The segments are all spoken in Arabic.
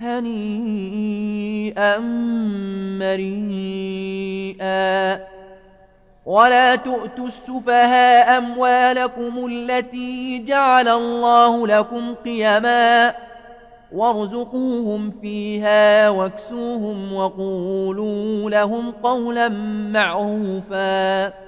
هنيئا مريئا. ولا تؤتوا السفهاء أموالكم التي جعل الله لكم قيما وارزقوهم فيها واكسوهم وقولوا لهم قولا معروفا.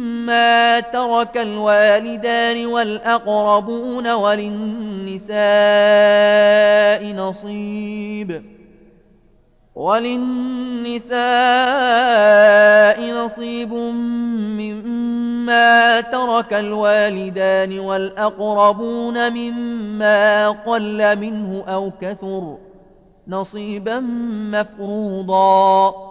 ترك الوالدان والأقربون وللنساء نصيب وللنساء نصيب مما ترك الوالدان والأقربون مما قل منه أو كثر نصيبا مفروضا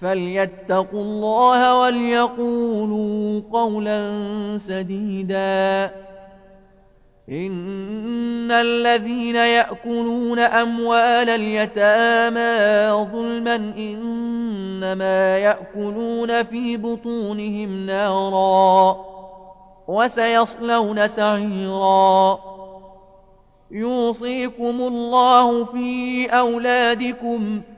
فليتقوا الله وليقولوا قولا سديدا إن الذين يأكلون أموال اليتامى ظلما إنما يأكلون في بطونهم نارا وسيصلون سعيرا يوصيكم الله في أولادكم ۖ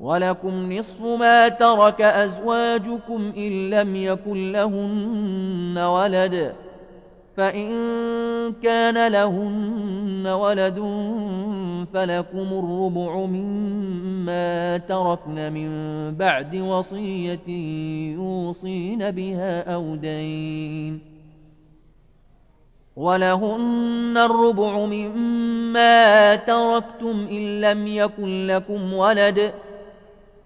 ولكم نصف ما ترك أزواجكم إن لم يكن لهن ولد. فإن كان لهن ولد فلكم الربع مما تركن من بعد وصية يوصين بها أو دين. ولهن الربع مما تركتم إن لم يكن لكم ولد ۖ.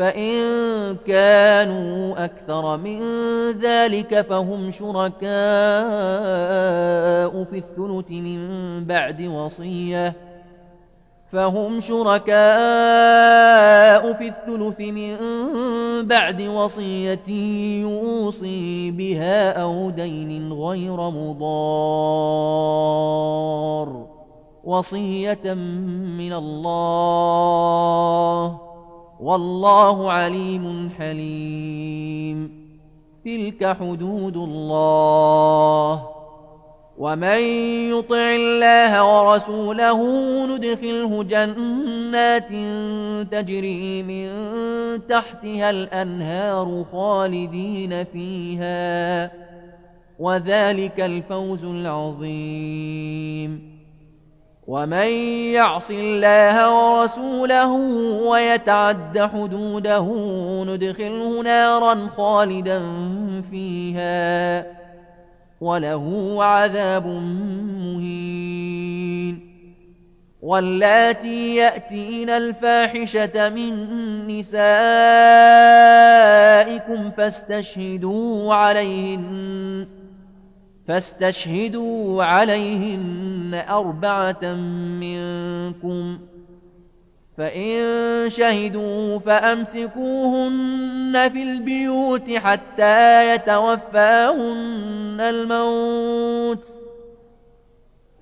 فإن كانوا أكثر من ذلك فهم شركاء في الثلث من بعد وصية. فهم شركاء في الثلث من بعد وصية يوصي بها أو دين غير مضار. وصية من الله والله عليم حليم. تلك حدود الله. ومن يطع الله ورسوله ندخله جنات تجري من تحتها الأنهار خالدين فيها. وذلك الفوز العظيم. ومن يعص الله ورسوله ويتعد حدوده ندخله نارا خالدا فيها وله عذاب مهين واللاتي يأتين الفاحشة من نسائكم فاستشهدوا عليهن فاستشهدوا عليهن أربعة منكم. فإن شهدوا فأمسكوهن في البيوت حتى يتوفاهن الموت.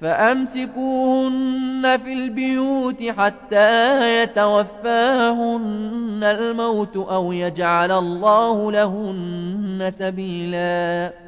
فأمسكوهن في البيوت حتى يتوفاهن الموت أو يجعل الله لهن سبيلاً.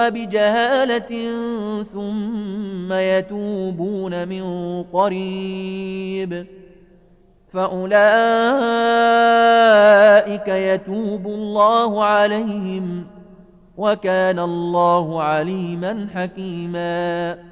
بجهالة ثم يتوبون من قريب. فأولئك يتوب الله عليهم وكان الله عليما حكيما.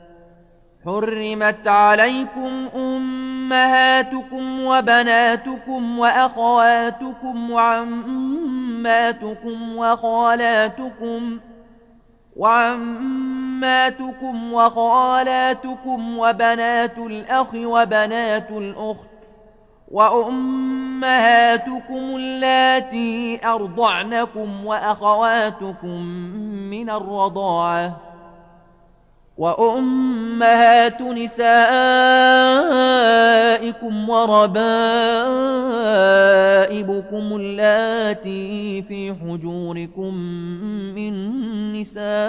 حرمت عليكم أم أمهاتكم وبناتكم وأخواتكم وعماتكم وخالاتكم وعماتكم وخالاتكم وبنات الأخ وبنات الأخت وأمهاتكم اللاتي أرضعنكم وأخواتكم من الرضاعة وأمهات نسائكم وربائبكم اللاتي في حجوركم من نسائكم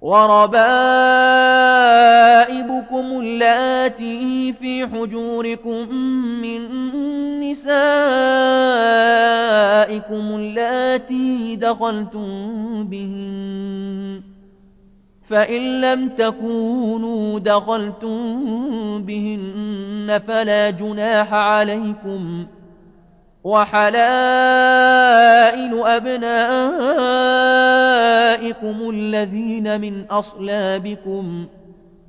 وربائبكم اللاتي في حجوركم من نسائكم اللاتي دخلتم بهن فإن لم تكونوا دخلتم بهن فلا جناح عليكم وحلائل أبنائكم الذين من أصلابكم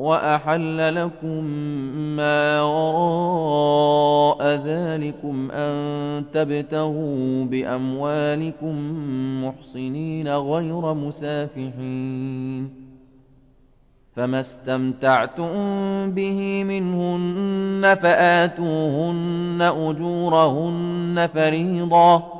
وأحل لكم ما وراء ذلكم أن تبتغوا بأموالكم محصنين غير مسافحين فما استمتعتم به منهن فآتوهن أجورهن فريضةً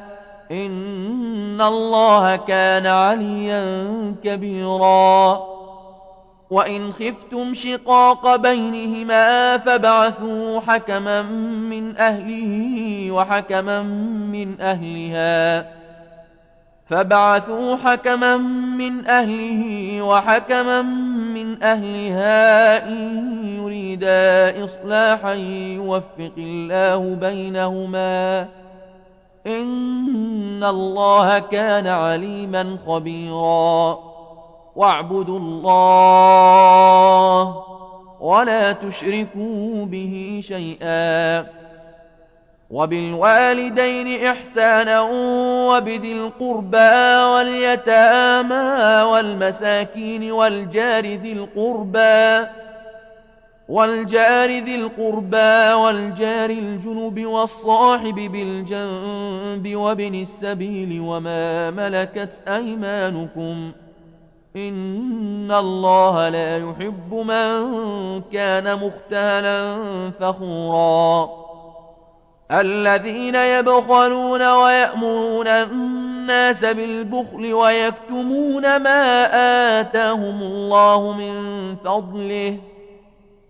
إن الله كان عليا كبيرا. وإن خفتم شقاق بينهما فابعثوا حكما من أهله وحكما من أهلها فابعثوا حكما من أهله وحكما من أهلها إن يريدا إصلاحا يوفق الله بينهما إن الله كان عليما خبيرا واعبدوا الله ولا تشركوا به شيئا وبالوالدين إحسانا وبذي القربى واليتامى والمساكين والجار ذي القربى والجار ذي القربى والجار الجنب والصاحب بالجنب وابن السبيل وما ملكت أيمانكم إن الله لا يحب من كان مختالا فخورا. الذين يبخلون ويأمرون الناس بالبخل ويكتمون ما آتاهم الله من فضله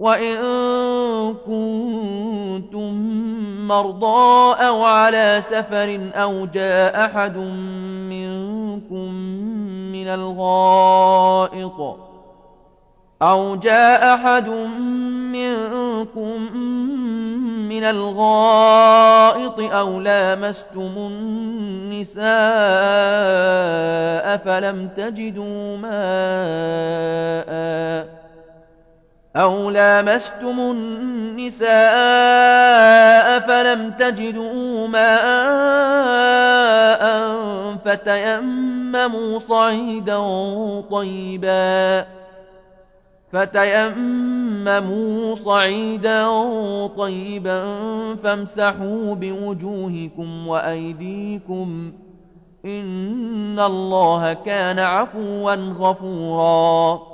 وإن كنتم مرضى أو على سفر أو جاء أحد منكم من الغائط أو جاء أحد منكم من الغائط أو لامستم النساء فلم تجدوا ماءً أو لامستم النساء فلم تجدوا ماء فتيمموا صعيدا طيبا فتيمموا صعيدا طيبا فامسحوا بوجوهكم وأيديكم إن الله كان عفوا غفوراً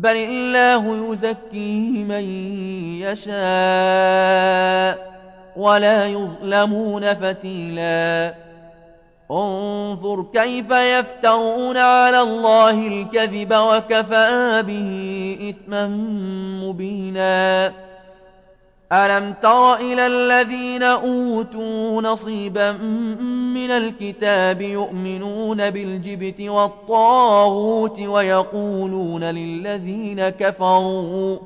بل الله يزكي من يشاء ولا يظلمون فتيلا انظر كيف يفترون على الله الكذب وكفى به إثما مبينا ألم تر إلى الذين أوتوا نصيبا من الكتاب يؤمنون بالجبت والطاغوت ويقولون للذين كفروا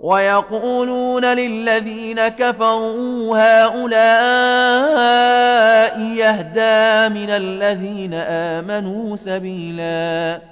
ويقولون للذين كفروا هؤلاء يهدى من الذين آمنوا سبيلا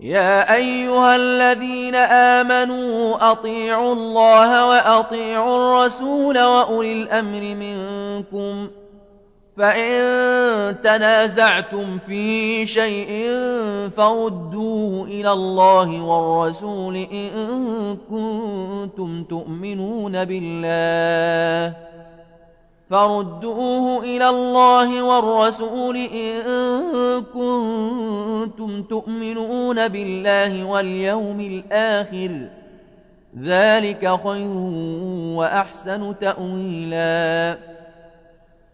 يا أيها الذين آمنوا أطيعوا الله وأطيعوا الرسول وأولي الأمر منكم فإن تنازعتم في شيء فردوه إلى الله والرسول إن كنتم تؤمنون بالله فردوه إلى الله والرسول إن كنتم تؤمنون بالله واليوم الآخر. ذلك خير وأحسن تأويلا.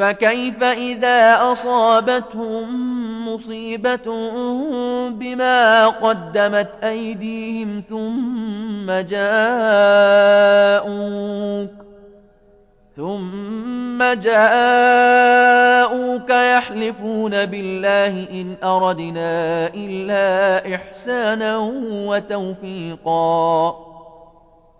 فكيف إذا أصابتهم مصيبة بما قدمت أيديهم ثم جاءوك ثم جاءوك يحلفون بالله إن أردنا إلا إحسانا وتوفيقا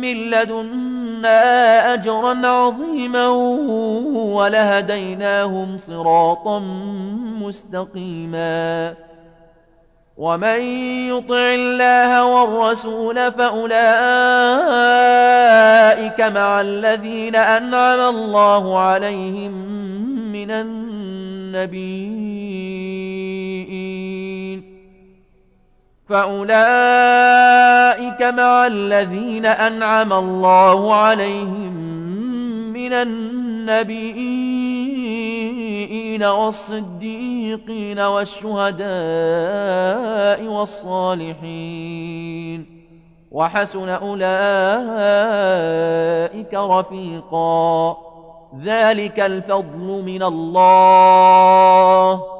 من لدنا أجرا عظيما ولهديناهم صراطا مستقيما. ومن يطع الله والرسول فأولئك مع الذين أنعم الله عليهم من النبيين. فأولئك مع الذين أنعم الله عليهم من النبيين والصديقين والشهداء والصالحين وحسن أولئك رفيقا ذلك الفضل من الله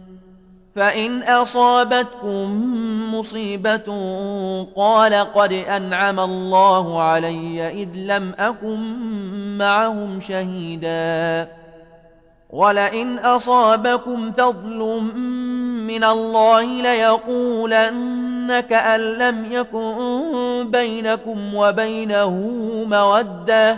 فإن أصابتكم مصيبة قال قد أنعم الله علي إذ لم أكن معهم شهيدا. ولئن أصابكم فضل من الله ليقولن كأن لم يكن بينكم وبينه مودة.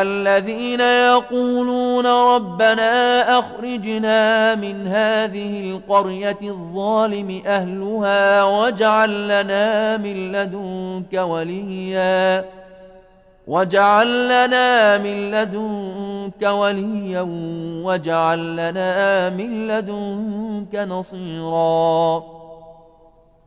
الذين يقولون ربنا أخرجنا من هذه القرية الظالم أهلها واجعل لنا من لدنك وليا. واجعل لنا من لدنك وليا واجعل لنا من لدنك نصيراً.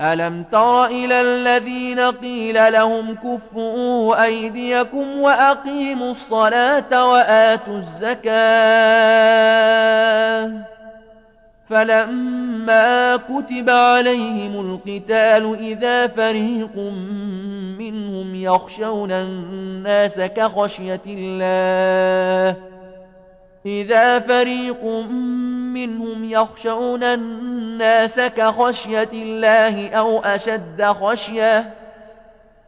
ألم تر إلى الذين قيل لهم كفوا أيديكم وأقيموا الصلاة وآتوا الزكاة فلما كتب عليهم القتال إذا فريق منهم يخشون الناس كخشية الله إذا فريق يخشون الناس كخشية الله أو أشد خشية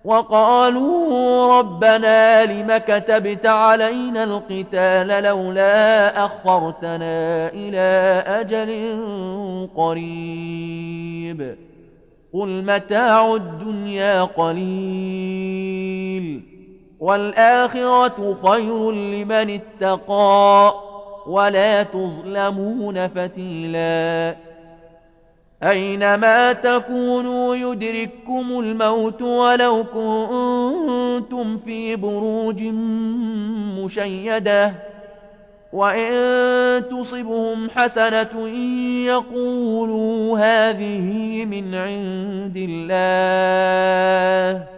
وقالوا ربنا لم كتبت علينا القتال لولا أخرتنا إلى أجل قريب قل متاع الدنيا قليل والآخرة خير لمن اتقى ولا تظلمون فتيلاً. أينما تكونوا يدرككم الموت ولو كنتم في بروج مشيدة. وإن تصبهم حسنة يقولوا هذه من عند الله.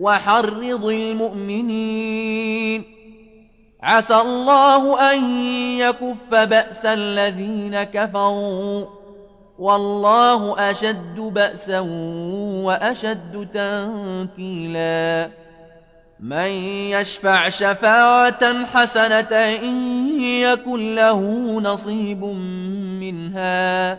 وحرض المؤمنين. عسى الله أن يكف بأس الذين كفروا. والله أشد بأسا وأشد تنكيلا. من يشفع شفاعة حسنة إن يكن له نصيب منها.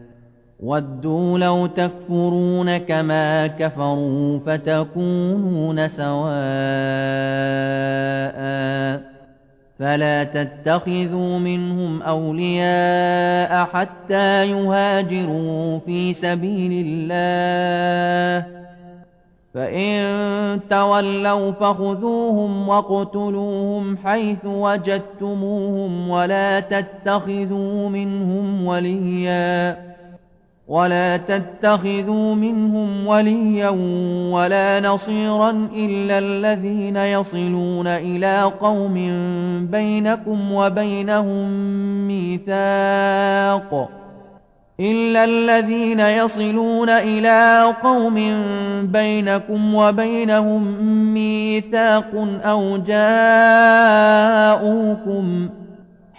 ودوا لو تكفرون كما كفروا فتكونون سواء. فلا تتخذوا منهم أولياء حتى يهاجروا في سبيل الله. فإن تولوا فخذوهم واقتلوهم حيث وجدتموهم ولا تتخذوا منهم وليا. ولا تتخذوا منهم وليا ولا نصيرا إلا الذين يصلون إلى قوم بينكم وبينهم ميثاق إلا الذين يصلون إلى قوم بينكم وبينهم ميثاق أو جاءوكم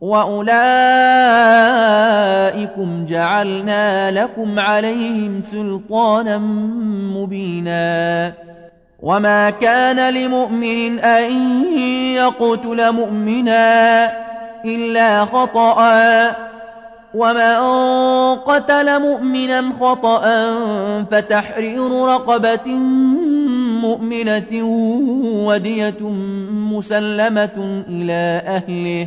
وأولئكم جعلنا لكم عليهم سلطانا مبينا. وما كان لمؤمن أن يقتل مؤمنا إلا خطأ. ومن قتل مؤمنا خطأ فتحرير رقبة مؤمنة ودية مسلمة إلى أهله.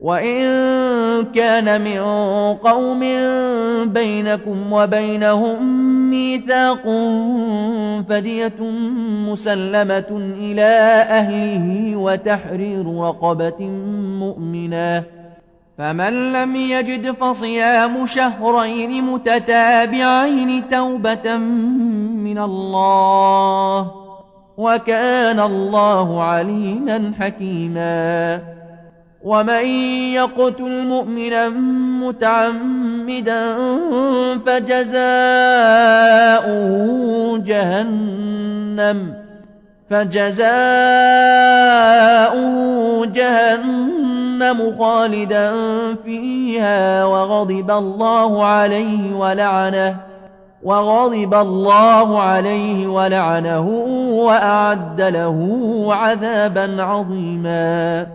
وإن كان من قوم بينكم وبينهم ميثاق فدية مسلمة إلى أهله وتحرير رقبة مؤمنة فمن لم يجد فصيام شهرين متتابعين توبة من الله وكان الله عليما حكيما ومن يقتل مؤمنا متعمدا فجزاؤه جهنم فجزاؤه جهنم خالدا فيها وغضب الله عليه ولعنه وغضب الله عليه ولعنه وأعد له عذابا عظيما.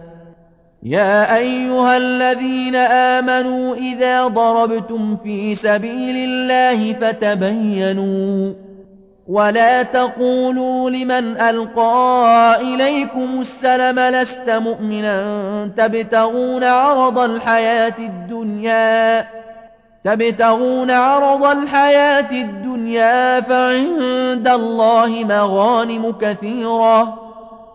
يا أيها الذين آمنوا إذا ضربتم في سبيل الله فتبينوا ولا تقولوا لمن ألقى إليكم السلم لست مؤمنا تبتغون عرض الحياة الدنيا تبتغون عرض الحياة الدنيا فعند الله مغانم كثيرة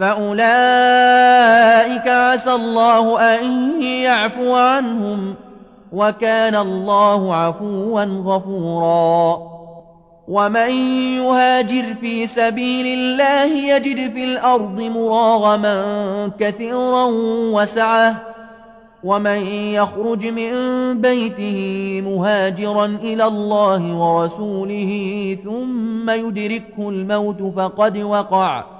فأولئك عسى الله أن يعفو عنهم وكان الله عفوا غفوراً. ومن يهاجر في سبيل الله يجد في الأرض مراغما كثيرا وسعه. ومن يخرج من بيته مهاجرا إلى الله ورسوله ثم يدركه الموت فقد وقع.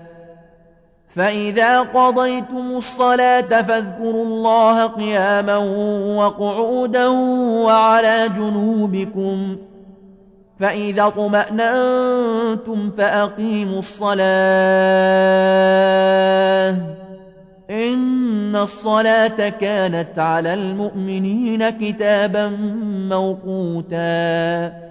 فإذا قضيتم الصلاة فاذكروا الله قياما وقعودا وعلى جنوبكم فإذا طمأننتم فأقيموا الصلاة إن الصلاة كانت على المؤمنين كتابا موقوتا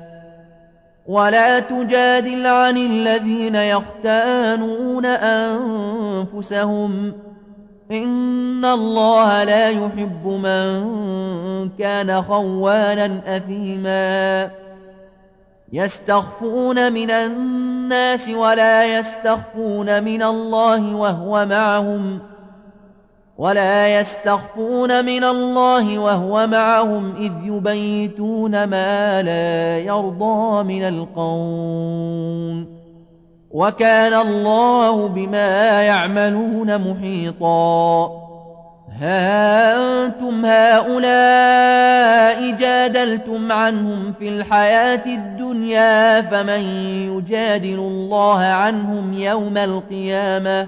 ولا تجادل عن الذين يختانون أنفسهم. إن الله لا يحب من كان خوانا أثيما. يستخفون من الناس ولا يستخفون من الله وهو معهم ۖ. ولا يستخفون من الله وهو معهم إذ يبيتون ما لا يرضى من القول وكان الله بما يعملون محيطا ها أنتم هؤلاء جادلتم عنهم في الحياة الدنيا فمن يجادل الله عنهم يوم القيامة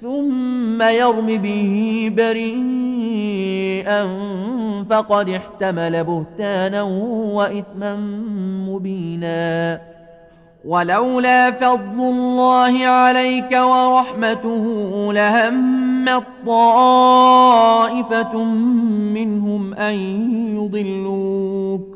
ثم يرم به بريئا فقد احتمل بهتانا وإثما مبينا. ولولا فضل الله عليك ورحمته لهمت طائفة منهم أن يضلوك.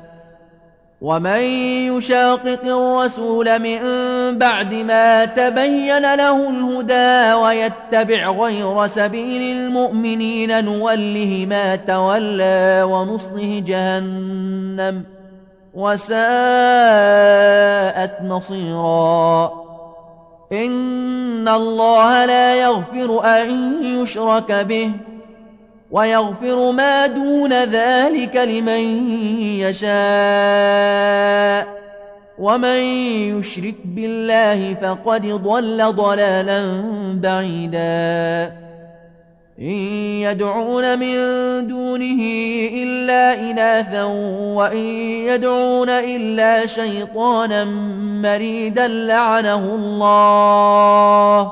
ومن يشاقق الرسول من بعد ما تبين له الهدى ويتبع غير سبيل المؤمنين نوله ما تولى ونصله جهنم وساءت مصيراً إن الله لا يغفر أن يشرك به ويغفر ما دون ذلك لمن يشاء. ومن يشرك بالله فقد ضل ضلالا بعيدا. إن يدعون من دونه إلا إناثا وإن يدعون إلا شيطانا مريدا لعنه الله.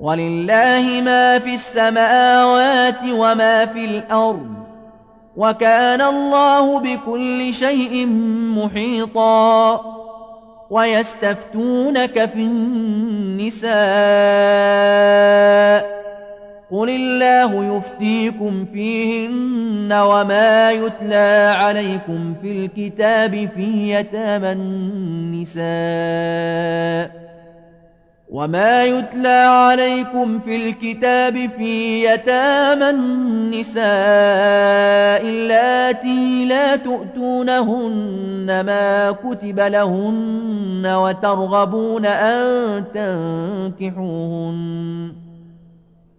ولله ما في السماوات وما في الأرض وكان الله بكل شيء محيطا ويستفتونك في النساء قل الله يفتيكم فيهن وما يتلى عليكم في الكتاب في يتامى النساء وما يتلى عليكم في الكتاب في يتامى النساء اللاتي لا تؤتونهن ما كتب لهن وترغبون أن تنكحوهن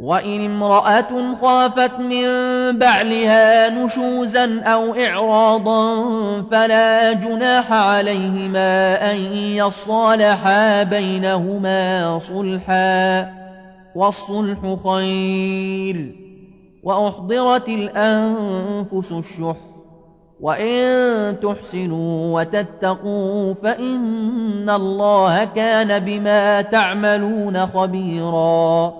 وإن امرأة خافت من بعلها نشوزا أو إعراضا فلا جناح عليهما أن يصالحا بينهما صلحا والصلح خير وأحضرت الأنفس الشح وإن تحسنوا وتتقوا فإن الله كان بما تعملون خبيراً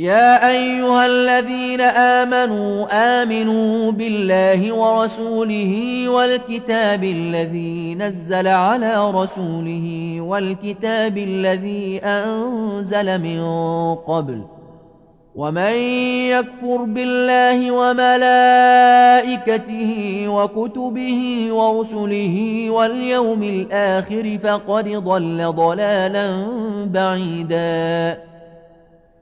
يا أيها الذين آمنوا آمنوا بالله ورسوله والكتاب الذي نزل على رسوله والكتاب الذي أنزل من قبل. ومن يكفر بالله وملائكته وكتبه ورسله واليوم الآخر فقد ضل ضلالا بعيدا.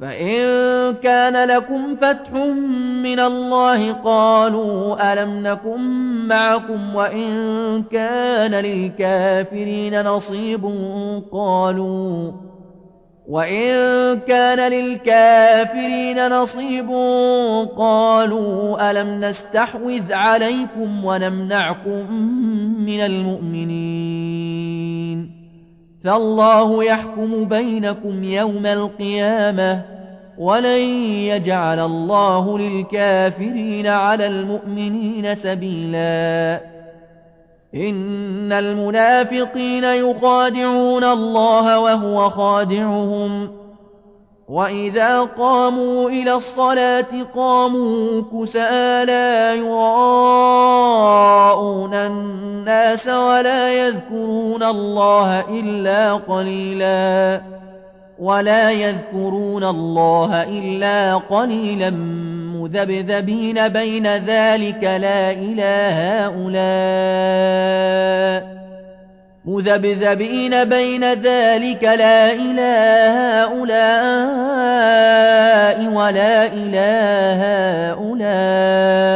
فإن كان لكم فتح من الله قالوا ألم نكن معكم وإن كان للكافرين نصيب قالوا وإن كان للكافرين نصيب قالوا ألم نستحوذ عليكم ونمنعكم من المؤمنين فالله يحكم بينكم يوم القيامة ولن يجعل الله للكافرين على المؤمنين سبيلا. إن المنافقين يخادعون الله وهو خادعهم. وإذا قاموا إلى الصلاة قاموا كسالا يراءون الناس ولا يذكرون الله إلا قليلا ولا يذكرون الله إلا قليلا مذبذبين بين ذلك لا إله هؤلاء مذبذبين بين ذلك لا إله هؤلاء ولا إله هؤلاء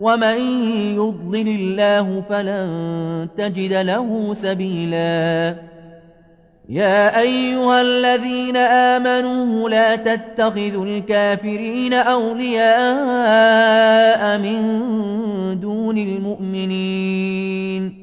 ومن يضلل الله فلن تجد له سبيلا. يا أيها الذين آمنوا لا تتخذوا الكافرين أولياء من دون المؤمنين.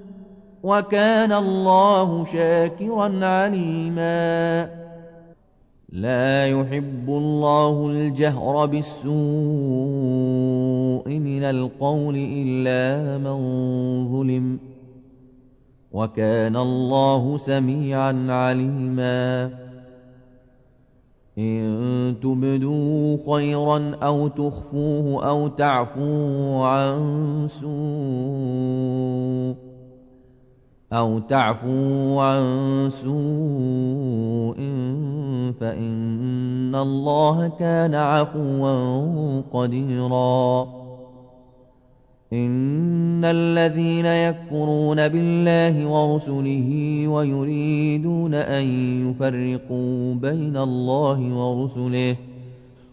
وكان الله شاكرا عليما. لا يحب الله الجهر بالسوء من القول إلا من ظلم. وكان الله سميعا عليما. إن تبدوا خيرا أو تخفوه أو تعفوا عن سوء أو تعفوا عن سوء فإن الله كان عفوا قديرا. إن الذين يكفرون بالله ورسله ويريدون أن يفرقوا بين الله ورسله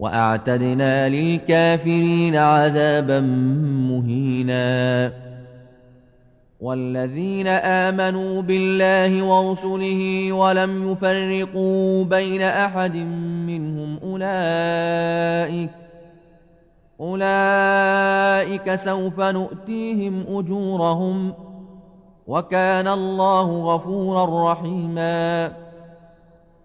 وأعتدنا للكافرين عذابا مهينا. والذين آمنوا بالله ورسله ولم يفرقوا بين أحد منهم أولئك أولئك سوف نؤتيهم أجورهم وكان الله غفورا رحيما.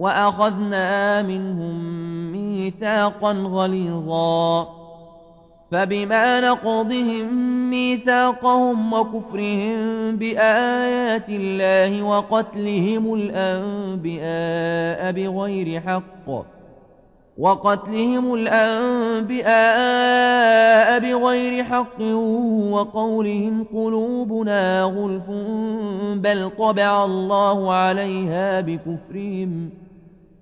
وأخذنا منهم ميثاقا غليظا. فبما نقضهم ميثاقهم وكفرهم بآيات الله وقتلهم الأنبياء بغير حق وقتلهم الأنبياء بغير حق وقولهم قلوبنا غلف بل طبع الله عليها بكفرهم.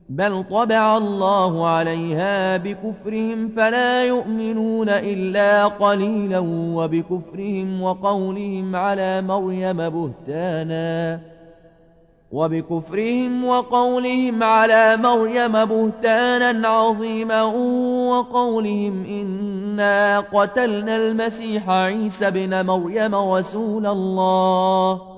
بل طبع الله عليها بكفرهم فلا يؤمنون إلا قليلا وبكفرهم وقولهم على مريم بهتانا وبكفرهم وقولهم على مريم بهتانا عظيما وقولهم إنا قتلنا المسيح عيسى بن مريم رسول الله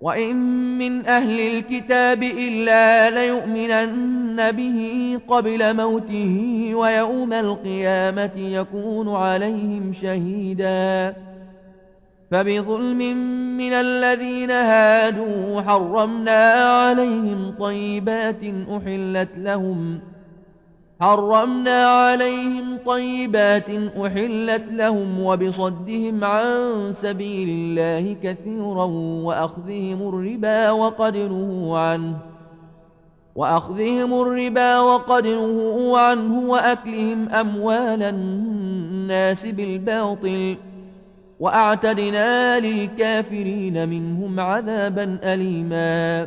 وإن من أهل الكتاب إلا ليؤمنن به قبل موته ويوم القيامة يكون عليهم شهيداً فبظلم من الذين هادوا حرمنا عليهم طيبات أحلت لهم حرمنا عليهم طيبات أحلت لهم وبصدهم عن سبيل الله كثيرا وأخذهم الربا وقد نهوا عنه وأخذهم الربا وقد نهوا عنه وأكلهم أموال الناس بالباطل ۖ وأعتدنا للكافرين منهم عذابا أليما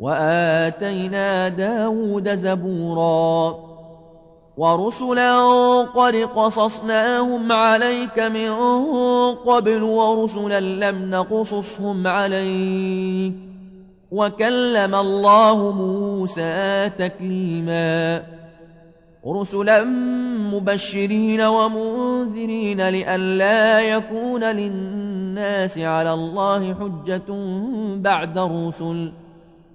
وآتينا داود زبورا ورسلا قد قصصناهم عليك من قبل ورسلا لم نقصصهم عليك وكلم الله موسى تكليما رسلا مبشرين ومنذرين لئلا يكون للناس على الله حجة بعد الرسل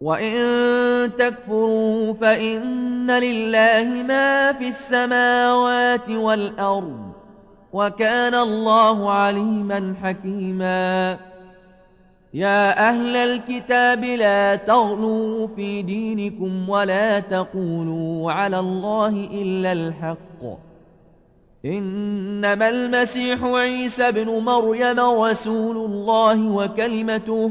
وإن تكفروا فإن لله ما في السماوات والأرض وكان الله عليما حكيما يا أهل الكتاب لا تغلوا في دينكم ولا تقولوا على الله إلا الحق إنما المسيح عيسى بن مريم رسول الله وكلمته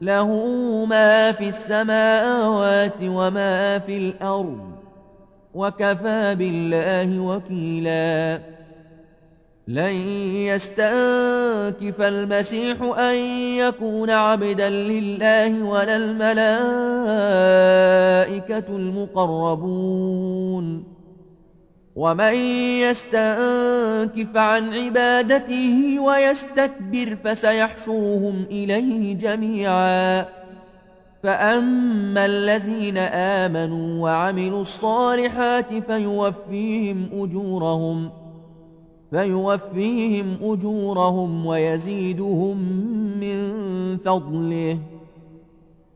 له ما في السماوات وما في الأرض وكفى بالله وكيلا. لن يستنكف المسيح أن يكون عبدا لله ولا الملائكة المقربون. ومن يستنكف عن عبادته ويستكبر فسيحشرهم إليه جميعا. فأما الذين آمنوا وعملوا الصالحات فيوفيهم أجورهم فيوفيهم أجورهم ويزيدهم من فضله.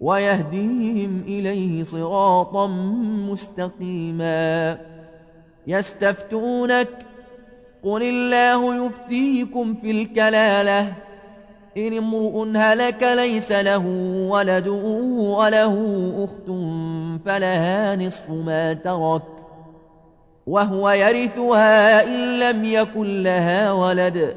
ويهديهم إليه صراطا مستقيما. يستفتونك قل الله يفتيكم في الكلالة. إن امرؤ هلك ليس له ولد وله أخت فلها نصف ما ترك. وهو يرثها إن لم يكن لها ولد.